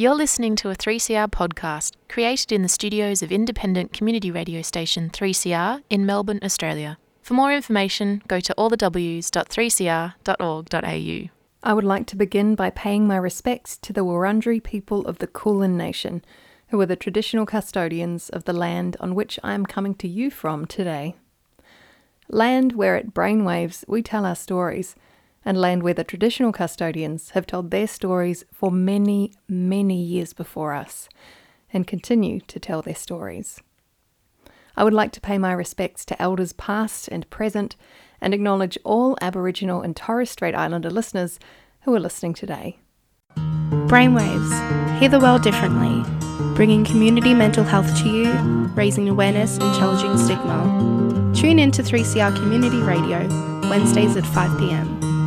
You're listening to a 3CR podcast created in the studios of independent community radio station 3CR in Melbourne, Australia. For more information, go to allthews.3cr.org.au. I would like to begin by paying my respects to the Wurundjeri people of the Kulin Nation, who are the traditional custodians of the land on which I am coming to you from today. Land where at Brainwaves we tell our stories, and land where the traditional custodians have told their stories for many, many years before us, and continue to tell their stories. I would like to pay my respects to elders past and present and acknowledge all Aboriginal and Torres Strait Islander listeners who are listening today. Brainwaves, hear the world differently, bringing community mental health to you, raising awareness and challenging stigma. Tune in to 3CR Community Radio, Wednesdays at 5pm.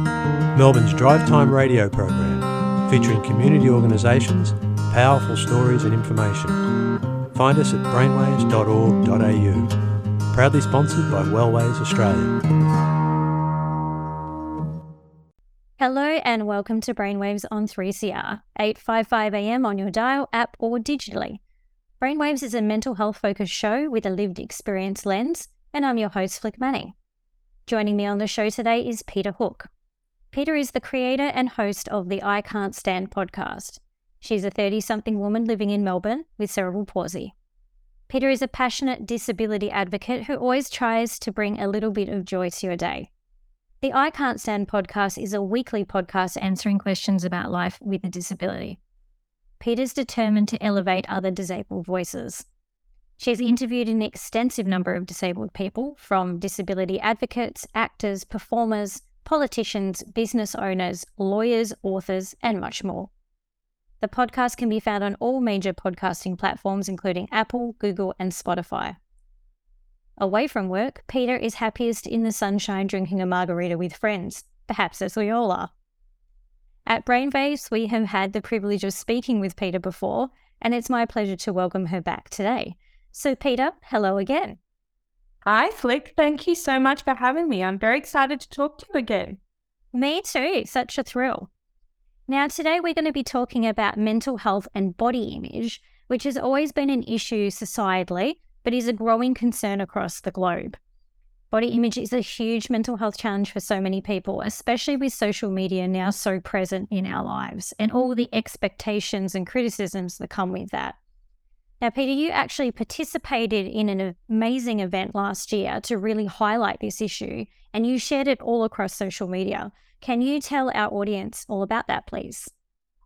Melbourne's Drive Time radio program, featuring community organisations, powerful stories and information. Find us at brainwaves.org.au. Proudly sponsored by Wellways Australia. Hello and welcome to Brainwaves on 3CR, 855 AM on your dial, app, or digitally. Brainwaves is a mental health focused show with a lived experience lens, and I'm your host, Flick Manning. Joining me on the show today is Peta Hooke. Peta is the creator and host of the I Can't Stand podcast. She's a 30 something woman living in Melbourne with cerebral palsy. Peta is a passionate disability advocate who always tries to bring a little bit of joy to your day. The I Can't Stand podcast is a weekly podcast answering questions about life with a disability. Peta's determined to elevate other disabled voices. She's interviewed an extensive number of disabled people, from disability advocates, actors, performers, politicians, business owners, lawyers, authors, and much more. The podcast can be found on all major podcasting platforms, including Apple, Google, and Spotify. Away from work, Peta is happiest in the sunshine drinking a margarita with friends, perhaps as we all are. At Brainwaves, we have had the privilege of speaking with Peta before, and it's my pleasure to welcome her back today. So, Peta, hello again. Hi, Flick. Thank you so much for having me. I'm very excited to talk to you again. Me too. Such a thrill. Now, today we're going to be talking about mental health and body image, which has always been an issue societally, but is a growing concern across the globe. Body image is a huge mental health challenge for so many people, especially with social media now so present in our lives and all the expectations and criticisms that come with that. Now, Peta, you actually participated in an amazing event last year to really highlight this issue, and you shared it all across social media. Can you tell our audience all about that, please?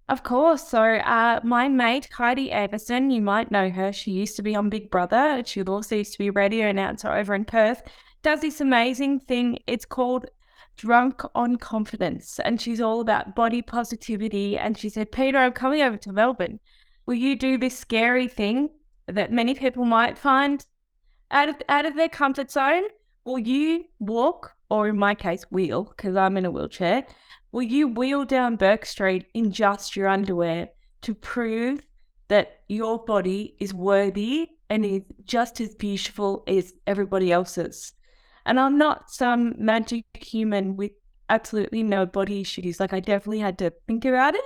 Of course. So, uh, my mate, Heidi Anderson, you might know her. She used to be on Big Brother. She also used to be radio announcer over in Perth. Does this amazing thing. It's called Drunk on Confidence. And she's all about body positivity. And she said, Peta, I'm coming over to Melbourne. Will you do this scary thing that many people might find out of, out of their comfort zone? Will you walk or in my case, wheel, because I'm in a wheelchair, will you wheel down Bourke Street in just your underwear to prove that your body is worthy and is just as beautiful as everybody else's? And I'm not some magic human with absolutely no body issues. Like, I definitely had to think about it.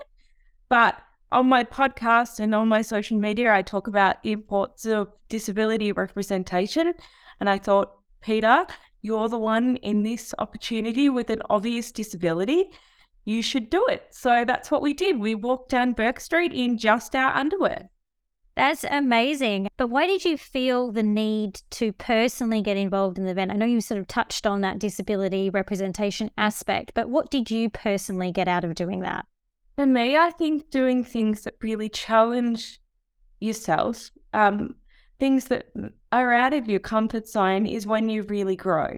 But on my podcast and on my social media, I talk about importance of disability representation. And I thought, Peta, you're the one in this opportunity with an obvious disability. You should do it. So that's what we did. We walked down Bourke Street in just our underwear. That's amazing. But why did you feel the need to personally get involved in the event? I know you sort of touched on that disability representation aspect, but what did you personally get out of doing that? For me, I think doing things that really challenge yourself, um, things that are out of your comfort zone is when you really grow.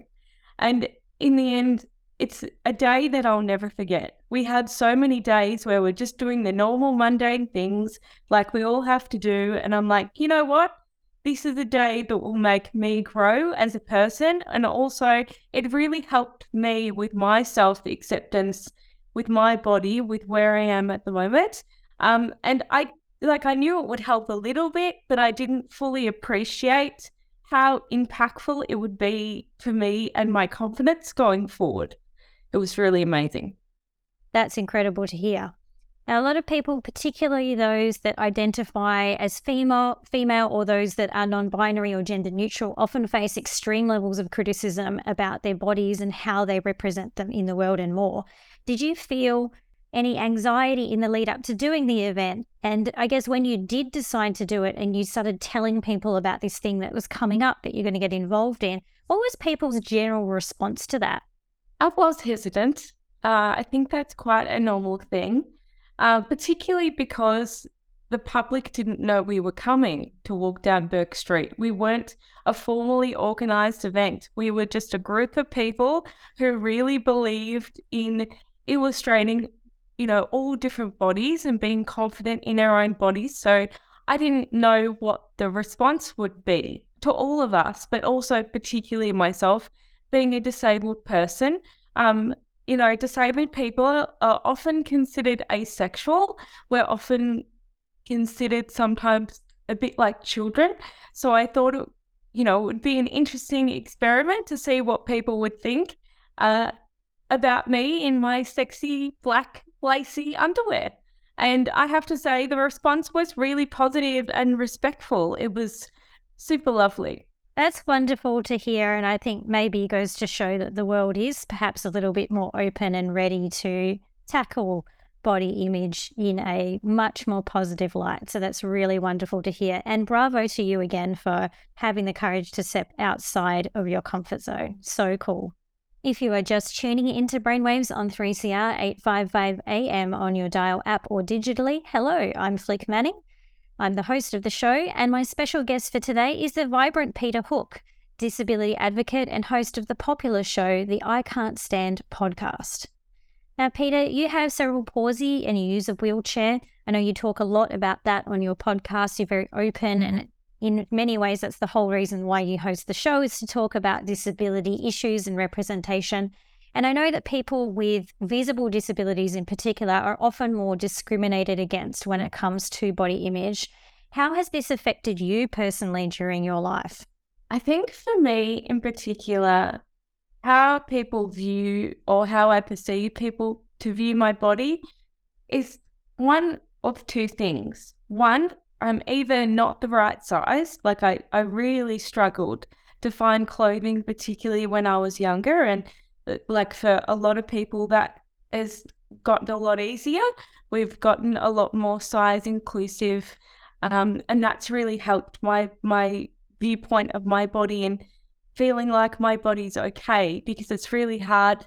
And in the end, it's a day that I'll never forget. We had so many days where we're just doing the normal mundane things like we all have to do. And I'm like, you know what? This is a day that will make me grow as a person. And also, it really helped me with my self acceptance, with my body, with where I am at the moment. Um, and I like I knew it would help a little bit, but I didn't fully appreciate how impactful it would be for me and my confidence going forward. It was really amazing. That's incredible to hear. Now, a lot of people, particularly those that identify as female, female or those that are non-binary or gender neutral, often face extreme levels of criticism about their bodies and how they represent them in the world and more. Did you feel any anxiety in the lead up to doing the event? And I guess when you did decide to do it and you started telling people about this thing that was coming up that you're going to get involved in, what was people's general response to that? I was hesitant. Uh, I think that's quite a normal thing uh, particularly because the public didn't know we were coming to walk down Bourke Street. We weren't a formally organized event. We were just a group of people who really believed in illustrating, you know, all different bodies and being confident in our own bodies. So I didn't know what the response would be to all of us, but also particularly myself, being a disabled person. Um, you know, disabled people are often considered asexual. We're often considered sometimes a bit like children. So I thought, you know, it would be an interesting experiment to see what people would think uh, about me in my sexy black lacy underwear. And I have to say, the response was really positive and respectful. It was super lovely. That's wonderful to hear. And I think maybe goes to show that the world is perhaps a little bit more open and ready to tackle body image in a much more positive light. So that's really wonderful to hear. And bravo to you again for having the courage to step outside of your comfort zone. So cool. If you are just tuning into Brainwaves on 3CR 855 AM on your dial app or digitally, hello, I'm Flick Manning. I'm the host of the show, and my special guest for today is the vibrant Peta Hooke, disability advocate and host of the popular show, the I Can't Stand podcast. Now, Peta, you have cerebral palsy and you use a wheelchair. I know you talk a lot about that on your podcast. You're very open, and mm-hmm. in many ways, that's the whole reason why you host the show is to talk about disability issues and representation. And I know that people with visible disabilities in particular are often more discriminated against when it comes to body image. How has this affected you personally during your life? I think for me in particular, how people view or how I perceive people to view my body is one of two things. One, I'm either not the right size, like I, I really struggled to find clothing, particularly when I was younger. And like for a lot of people that has gotten a lot easier. We've gotten a lot more size inclusive, um, and that's really helped my my viewpoint of my body and feeling like my body's okay because it's really hard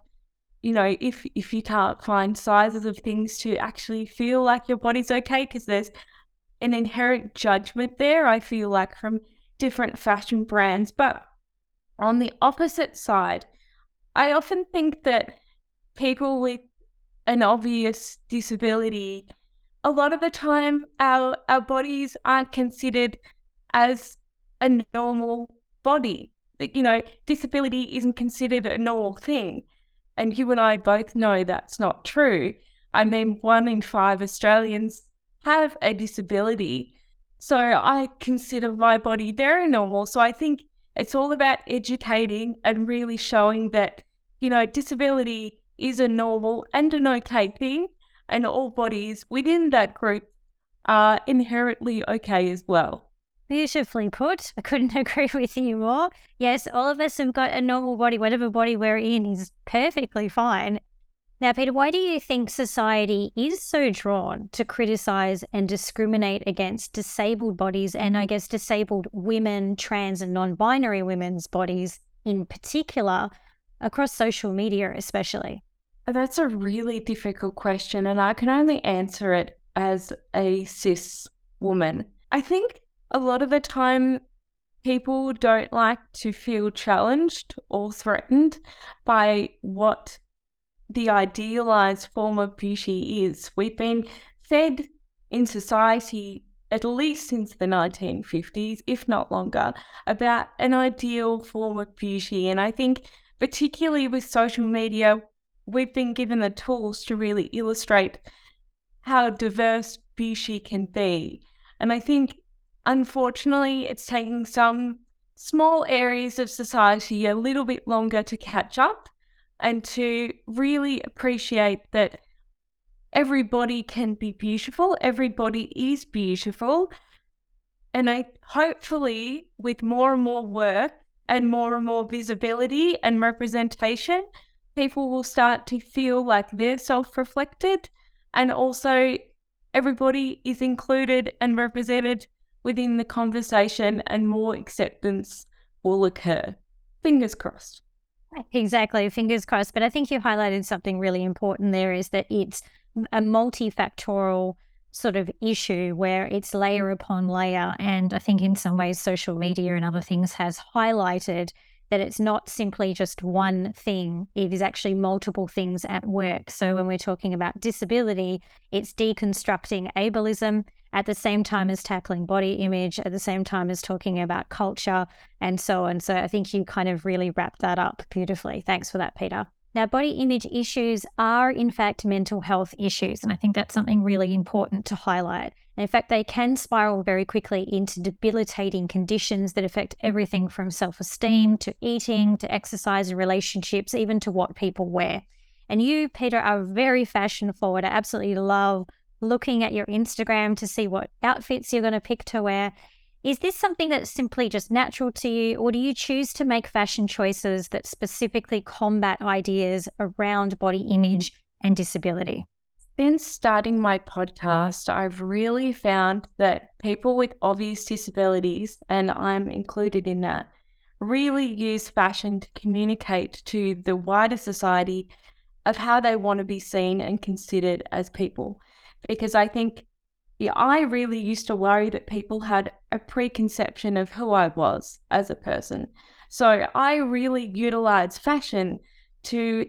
you know if if you can't find sizes of things to actually feel like your body's okay because there's an inherent judgment there i feel like from different fashion brands but on the opposite side I often think that people with an obvious disability, a lot of the time, our, our bodies aren't considered as a normal body. You know, disability isn't considered a normal thing. And you and I both know that's not true. I mean, one in five Australians have a disability. So I consider my body very normal. So I think it's all about educating and really showing that you know, disability is a normal and an okay thing, and all bodies within that group are inherently okay as well. Beautifully put. I couldn't agree with you more. Yes, all of us have got a normal body. Whatever body we're in is perfectly fine. Now, Peta, why do you think society is so drawn to criticize and discriminate against disabled bodies and I guess disabled women, trans, and non binary women's bodies in particular? across social media, especially? Uh, that's a really difficult question, and I can only answer it as a cis woman. I think a lot of the time people don't like to feel challenged or threatened by what the idealized form of beauty is. We've been fed in society, at least since the 1950s, if not longer, about an ideal form of beauty. And I think particularly with social media, we've been given the tools to really illustrate how diverse beauty can be. And I think, unfortunately, it's taking some small areas of society a little bit longer to catch up and to really appreciate that everybody can be beautiful, everybody is beautiful. And I hopefully, with more and more work and more and more visibility and representation, people will start to feel like they're self reflected and also everybody is included and represented within the conversation and more acceptance will occur. Fingers crossed. Exactly, fingers crossed. But I think you highlighted something really important there is that it's a multifactorial sort of issue where it's layer upon layer. And I think in some ways, social media and other things has highlighted that it's not simply just one thing, it is actually multiple things at work. So when we're talking about disability, it's deconstructing ableism at the same time as tackling body image, at the same time as talking about culture and so on. So I think you kind of really wrapped that up beautifully. Thanks for that, Peta. Now, body image issues are, in fact, mental health issues. And I think that's something really important to highlight. And in fact, they can spiral very quickly into debilitating conditions that affect everything from self esteem to eating to exercise and relationships, even to what people wear. And you, Peta, are very fashion forward. I absolutely love looking at your Instagram to see what outfits you're going to pick to wear. Is this something that's simply just natural to you, or do you choose to make fashion choices that specifically combat ideas around body image and disability? Since starting my podcast, I've really found that people with obvious disabilities, and I'm included in that, really use fashion to communicate to the wider society of how they want to be seen and considered as people. Because I think yeah, I really used to worry that people had a preconception of who I was as a person. So I really utilized fashion to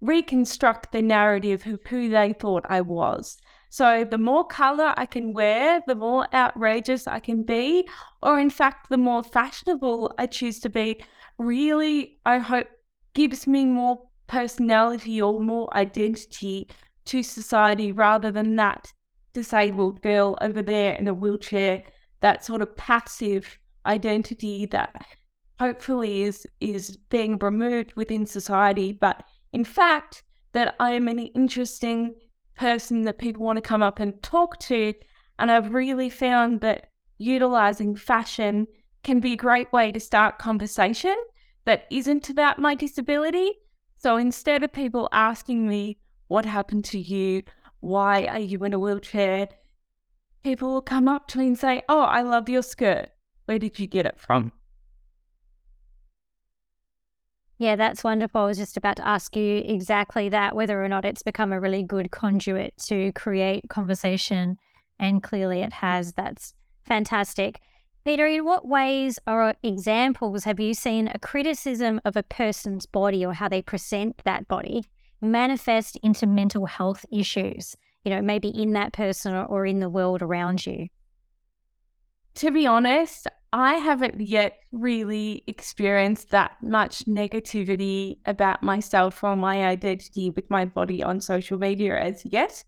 reconstruct the narrative of who they thought I was. So the more color I can wear, the more outrageous I can be, or in fact, the more fashionable I choose to be, really, I hope gives me more personality or more identity to society rather than that disabled girl over there in a wheelchair, that sort of passive identity that hopefully is is being removed within society, but in fact that I am an interesting person that people want to come up and talk to. And I've really found that utilizing fashion can be a great way to start conversation that isn't about my disability. So instead of people asking me, What happened to you? why are you in a wheelchair? People will come up to me and say, Oh, I love your skirt. Where did you get it from? Yeah, that's wonderful. I was just about to ask you exactly that, whether or not it's become a really good conduit to create conversation. And clearly it has. That's fantastic. Peta, in what ways or examples have you seen a criticism of a person's body or how they present that body manifest into mental health issues, you know, maybe in that person or, in the world around you? To be honest, I haven't yet really experienced that much negativity about myself or my identity with my body on social media as yet.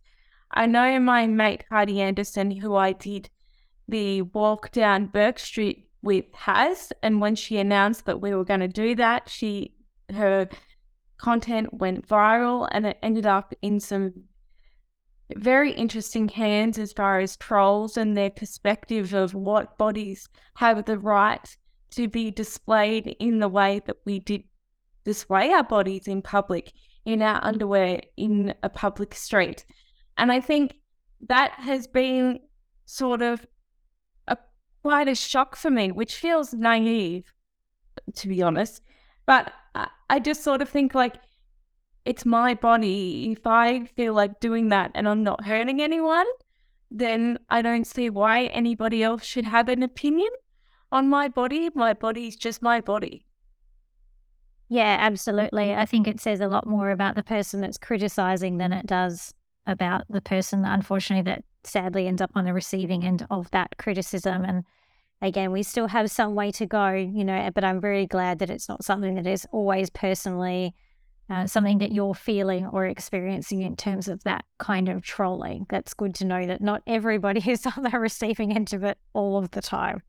I know my mate Heidi Anderson, who I did the walk down Bourke Street with, has, and when she announced that we were going to do that, she her content went viral and it ended up in some very interesting hands as far as trolls and their perspective of what bodies have the right to be displayed in the way that we did display our bodies in public, in our underwear, in a public street. And I think that has been sort of a quite a shock for me, which feels naive, to be honest. But I just sort of think like it's my body. If I feel like doing that and I'm not hurting anyone, then I don't see why anybody else should have an opinion on my body. My body's just my body. Yeah, absolutely. Mm-hmm. I think it says a lot more about the person that's criticizing than it does about the person, unfortunately, that sadly ends up on the receiving end of that criticism. And again, we still have some way to go, you know, but I'm very glad that it's not something that is always personally uh, something that you're feeling or experiencing in terms of that kind of trolling. That's good to know that not everybody is on the receiving end of it all of the time.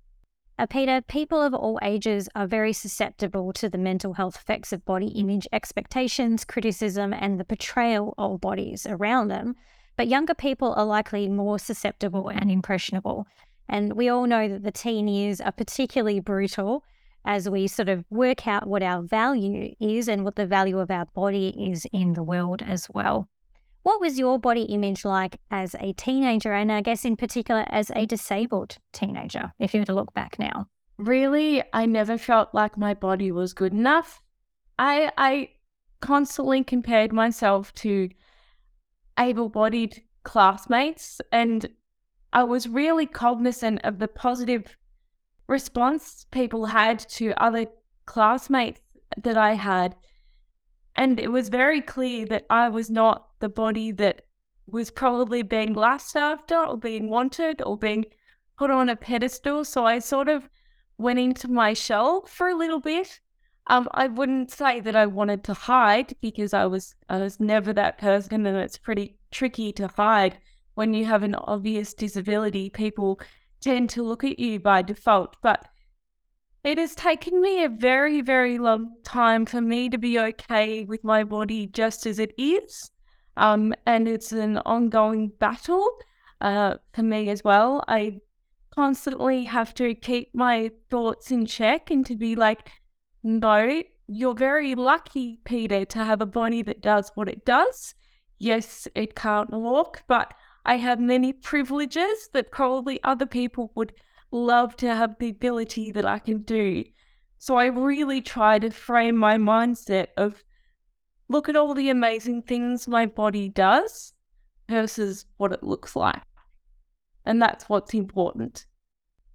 Uh, Peta, people of all ages are very susceptible to the mental health effects of body image expectations, criticism, and the portrayal of bodies around them. But younger people are likely more susceptible and impressionable. And we all know that the teen years are particularly brutal as we sort of work out what our value is and what the value of our body is in the world as well. What was your body image like as a teenager, and I guess in particular as a disabled teenager, if you were to look back now? Really, I never felt like my body was good enough. I I constantly compared myself to able-bodied classmates and I was really cognizant of the positive response people had to other classmates that I had. And it was very clear that I was not the body that was probably being last after or being wanted or being put on a pedestal. So I sort of went into my shell for a little bit. Um, I wouldn't say that I wanted to hide because I was I was never that person, and it's pretty tricky to hide when you have an obvious disability. People tend to look at you by default. But it has taken me a very, very long time for me to be okay with my body just as it is. Um, and it's an ongoing battle uh, for me as well. I constantly have to keep my thoughts in check and to be like, no, you're very lucky, Peta, to have a body that does what it does. Yes, it can't walk, but I have many privileges that probably other people would love to have the ability that I can do. So I really try to frame my mindset of look at all the amazing things my body does versus what it looks like. And that's what's important.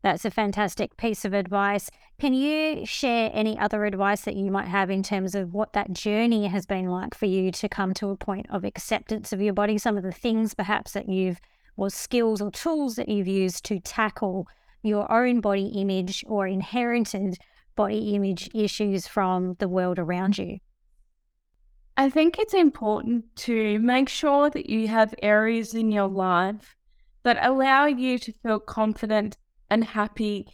That's a fantastic piece of advice. Can you share any other advice that you might have in terms of what that journey has been like for you to come to a point of acceptance of your body? Some of the things perhaps that you've, or skills or tools that you've used to tackle your own body image or inherited body image issues from the world around you? I think it's important to make sure that you have areas in your life that allow you to feel confident and happy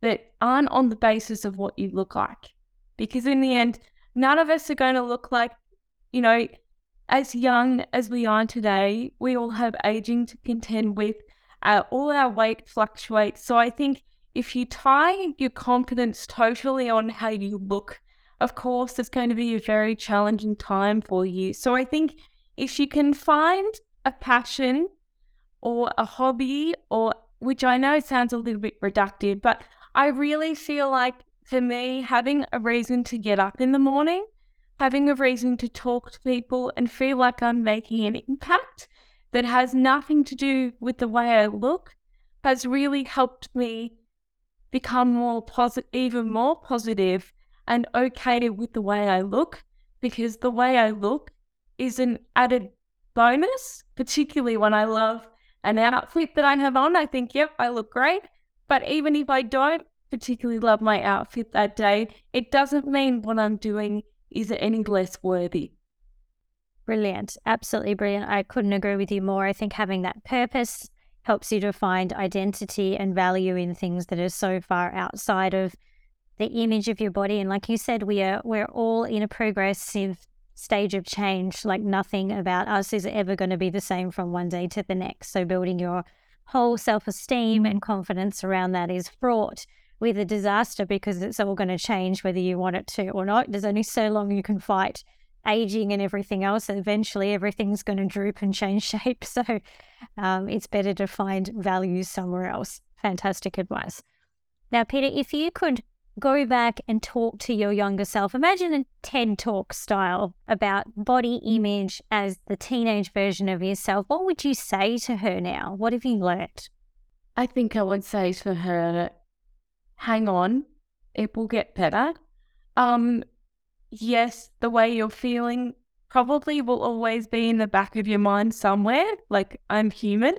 that aren't on the basis of what you look like. Because in the end, none of us are going to look like, you know, as young as we are today, we all have aging to contend with. Uh, all our weight fluctuates. So I think if you tie your confidence totally on how you look, of course, it's going to be a very challenging time for you. So I think if you can find a passion or a hobby or which I know sounds a little bit reductive, but I really feel like for me, having a reason to get up in the morning, having a reason to talk to people and feel like I'm making an impact that has nothing to do with the way I look has really helped me become more positive, even more positive and okay with the way I look because the way I look is an added bonus, particularly when I love an outfit that I have on, I think, yep, I look great. But even if I don't particularly love my outfit that day, it doesn't mean what I'm doing is any less worthy. Brilliant. Absolutely brilliant. I couldn't agree with you more. I think having that purpose helps you to find identity and value in things that are so far outside of the image of your body. And like you said, we are we're all in a progressive stage of change. Like nothing about us is ever going to be the same from one day to the next. So building your whole self esteem and confidence around that is fraught with a disaster because it's all going to change whether you want it to or not. There's only so long you can fight aging and everything else. Eventually, everything's going to droop and change shape. So um, it's better to find values somewhere else. Fantastic advice. Now, Peta, if you could go back and talk to your younger self. Imagine a TED talk style about body image as the teenage version of yourself. What would you say to her now? What have you learnt? I think I would say to her, hang on, it will get better. Um, yes, the way you're feeling probably will always be in the back of your mind somewhere. Like I'm human.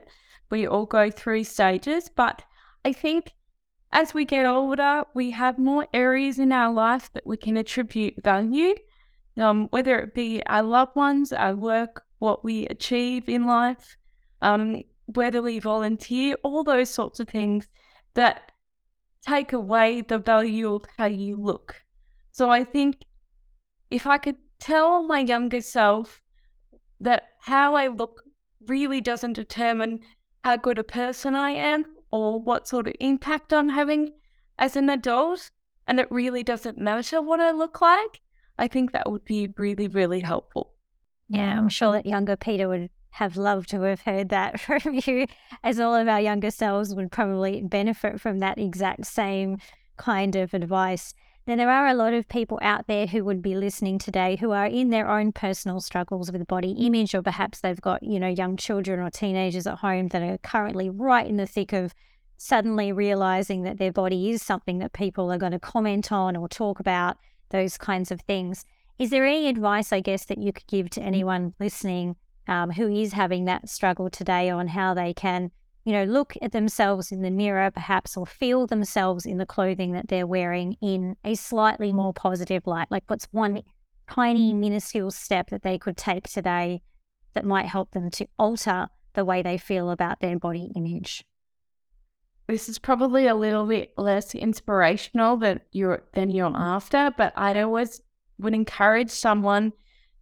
We all go through stages, but I think as we get older, we have more areas in our life that we can attribute value, um, whether it be our loved ones, our work, what we achieve in life, um, whether we volunteer, all those sorts of things that take away the value of how you look. So I think if I could tell my younger self that how I look really doesn't determine how good a person I am or what sort of impact I'm having as an adult, and it really doesn't matter what I look like, I think that would be really, really helpful. Yeah, I'm sure that younger Peta would have loved to have heard that from you, as all of our younger selves would probably benefit from that exact same kind of advice. Now, there are a lot of people out there who would be listening today who are in their own personal struggles with body image, or perhaps they've got, you know, young children or teenagers at home that are currently right in the thick of suddenly realizing that their body is something that people are going to comment on or talk about, those kinds of things. Is there any advice, I guess, that you could give to anyone listening um, who is having that struggle today on how they can you know, look at themselves in the mirror perhaps or feel themselves in the clothing that they're wearing in a slightly more positive light? Like, what's one tiny, mm. minuscule step that they could take today that might help them to alter the way they feel about their body image? This is probably a little bit less inspirational than you're than you're after, but I always would encourage someone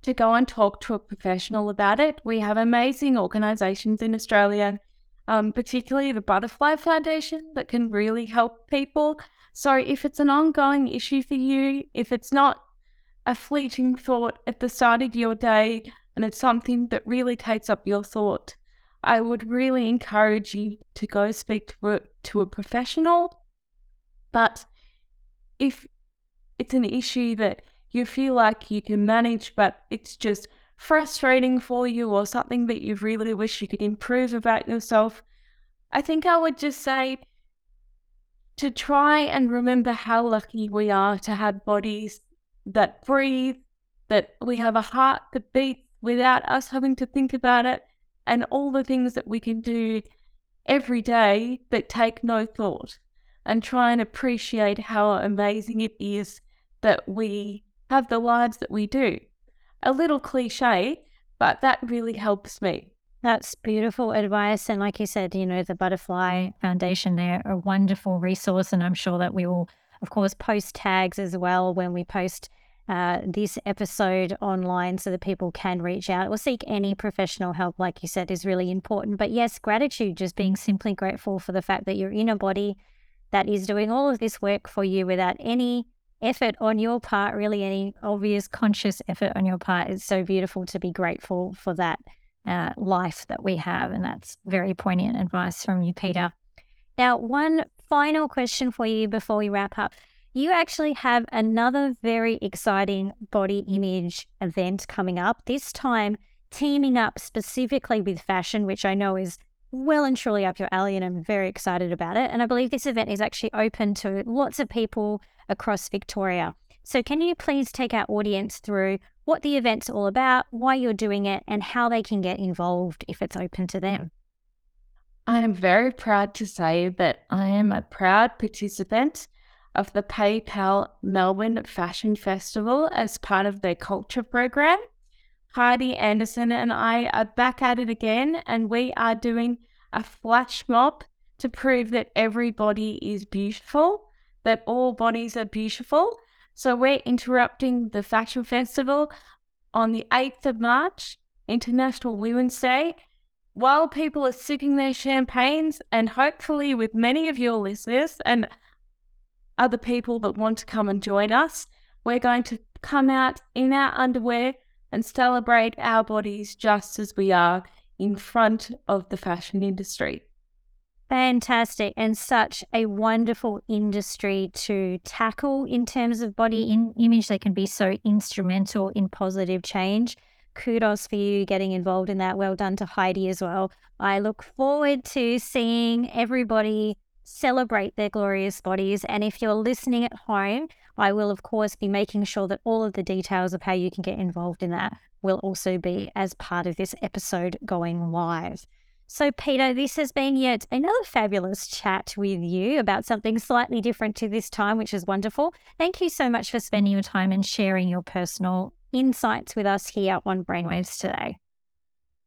to go and talk to a professional about it. We have amazing organizations in Australia um, particularly the Butterfly Foundation, that can really help people. So, if it's an ongoing issue for you, if it's not a fleeting thought at the start of your day and it's something that really takes up your thought, I would really encourage you to go speak to a, to a professional. But if it's an issue that you feel like you can manage, but it's just frustrating for you or something that you really wish you could improve about yourself, I think I would just say to try and remember how lucky we are to have bodies that breathe, that we have a heart that beats without us having to think about it, and all the things that we can do every day that take no thought, and try and appreciate how amazing it is that we have the lives that we do a little cliche, but that really helps me. That's beautiful advice. And like you said, you know, the Butterfly Foundation, they're a wonderful resource. And I'm sure that we will, of course, post tags as well when we post uh, this episode online so that people can reach out or seek any professional help, like you said, is really important. But yes, gratitude, just being simply grateful for the fact that you're in a body that is doing all of this work for you without any effort on your part, really any obvious conscious effort on your part. It's so beautiful to be grateful for that uh, life that we have. And that's very poignant advice from you, Peta. Now, one final question for you before we wrap up. You actually have another very exciting body image event coming up, this time teaming up specifically with fashion, which I know is well and truly up your alley, and I'm very excited about it. And I believe this event is actually open to lots of people across Victoria. So, can you please take our audience through what the event's all about, why you're doing it, and how they can get involved if it's open to them? I am very proud to say that I am a proud participant of the PayPal Melbourne Fashion Festival as part of their culture program. Heidi Anderson and I are back at it again, and we are doing a flash mob to prove that everybody is beautiful that all bodies are beautiful. So we're interrupting the Fashion Festival on the 8th of March, International Women's Day, while people are sipping their champagnes, and hopefully with many of your listeners and other people that want to come and join us, we're going to come out in our underwear and celebrate our bodies just as we are in front of the fashion industry. Fantastic. And such a wonderful industry to tackle in terms of body in- image. They can be so instrumental in positive change. Kudos for you getting involved in that. Well done to Heidi as well. I look forward to seeing everybody celebrate their glorious bodies. And if you're listening at home, I will, of course, be making sure that all of the details of how you can get involved in that will also be as part of this episode going live. So, Peta, this has been yet another fabulous chat with you about something slightly different to this time, which is wonderful. Thank you so much for spending your time and sharing your personal insights with us here on Brainwaves today.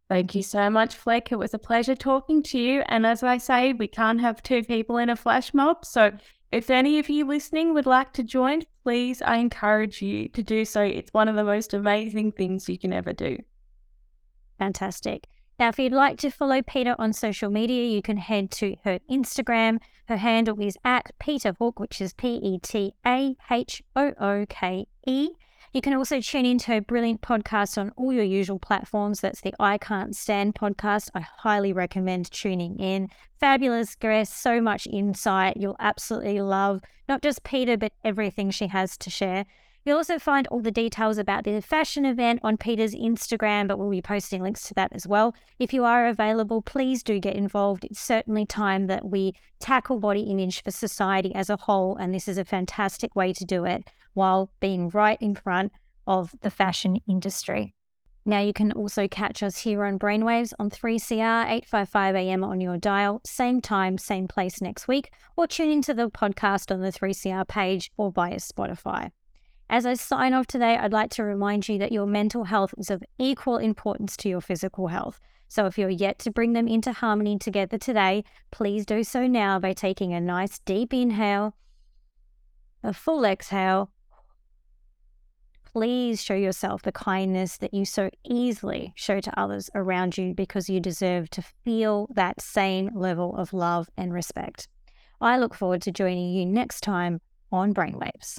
Thank you so much, Flick. It was a pleasure talking to you. And as I say, we can't have two people in a flash mob. So If any of you listening would like to join, please, I encourage you to do so. It's one of the most amazing things you can ever do. Fantastic. Now, if you'd like to follow Peta on social media, you can head to her Instagram. Her handle is at Peta Hooke, which is P E T A H O O K E. You can also tune into her brilliant podcast on all your usual platforms. That's the I Can't Stand podcast. I highly recommend tuning in. Fabulous guest, so much insight. You'll absolutely love not just Peta, but everything she has to share. You'll also find all the details about the fashion event on Peta's Instagram, but we'll be posting links to that as well. If you are available, please do get involved. It's certainly time that we tackle body image for society as a whole, and this is a fantastic way to do it while being right in front of the fashion industry. Now, you can also catch us here on Brainwaves on 3CR 855 AM on your dial, same time, same place next week, or tune into the podcast on the 3CR page or via Spotify. As I sign off today, I'd like to remind you that your mental health is of equal importance to your physical health. So if you're yet to bring them into harmony together today, please do so now by taking a nice deep inhale, a full exhale. Please show yourself the kindness that you so easily show to others around you because you deserve to feel that same level of love and respect. I look forward to joining you next time on Brainwaves.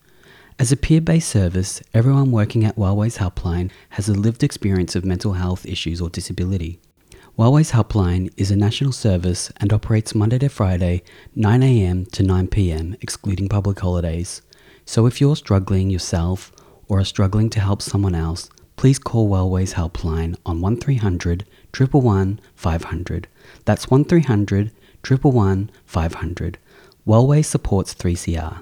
As a peer based service, everyone working at Wellways Helpline has a lived experience of mental health issues or disability. Wellways Helpline is a national service and operates Monday to Friday, 9am to 9pm, excluding public holidays. So if you're struggling yourself or are struggling to help someone else, please call Wellways Helpline on 1300 111 500. That's 1300 111 500. Wellways supports 3CR.